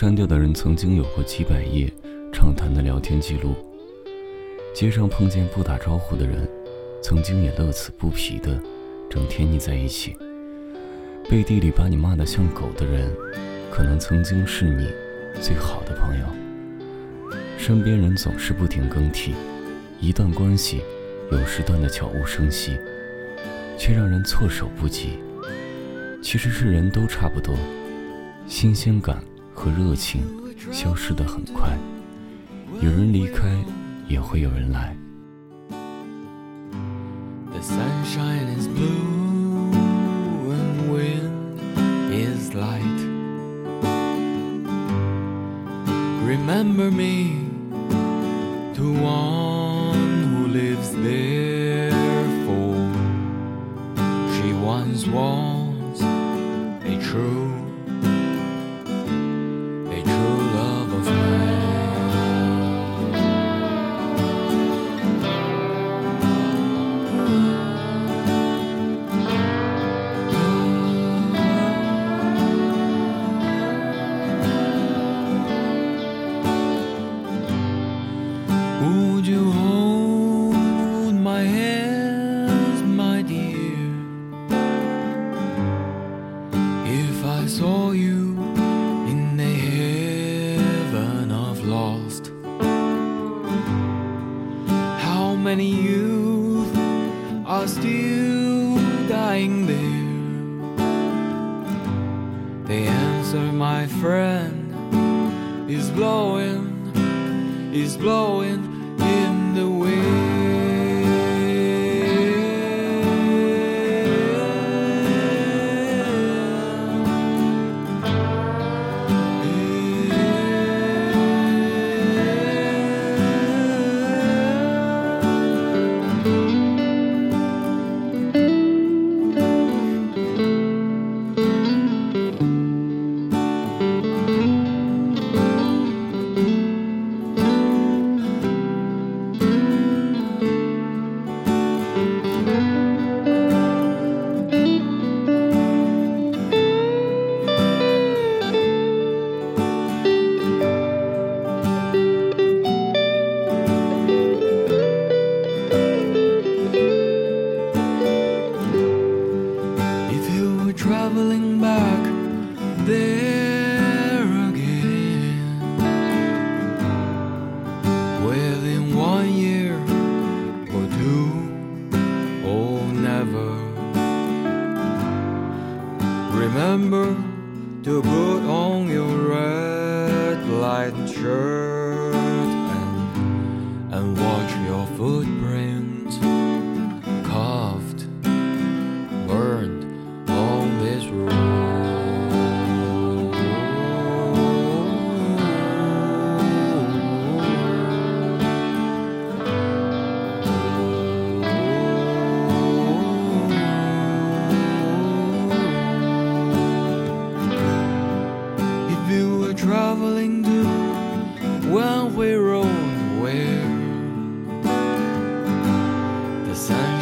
删掉的人曾经有过几百页畅谈的聊天记录。街上碰见不打招呼的人，曾经也乐此不疲的整天腻在一起。背地里把你骂得像狗的人，可能曾经是你最好的朋友。身边人总是不停更替，一段关系有时断得悄无声息，却让人措手不及。其实是人都差不多，新鲜感和热情消失得很快，有人离开，也会有人来。The sunshine is blue and wind is light. Remember me to one who lives there, for she once was a true, many youth are still dying there? The answer, my friend, is blowing is blowing traveling back there again. Within one year or two or never, remember to put on your red light shirt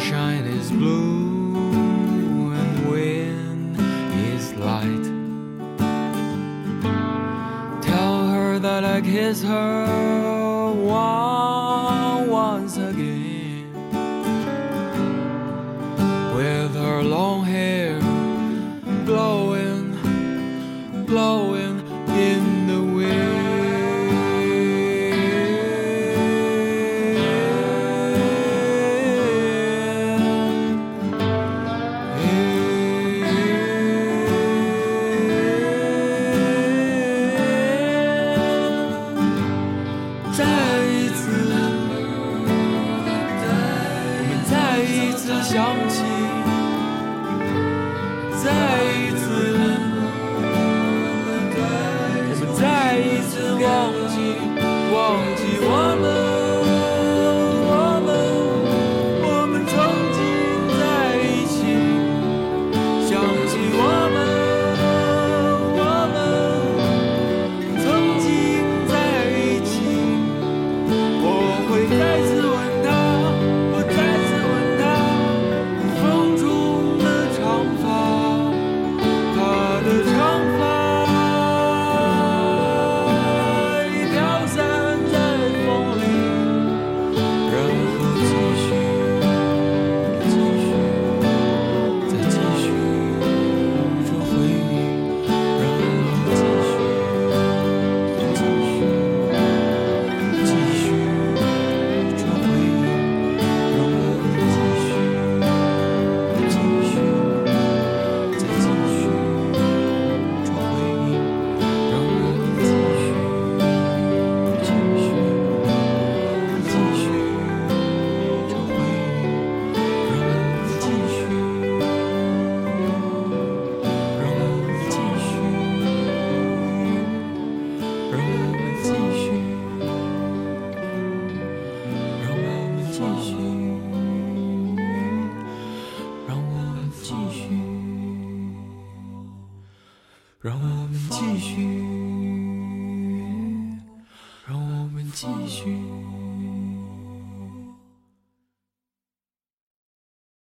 sunshine is blue and wind is light. Tell her that I kiss her one- 让我们继续，让我们继续。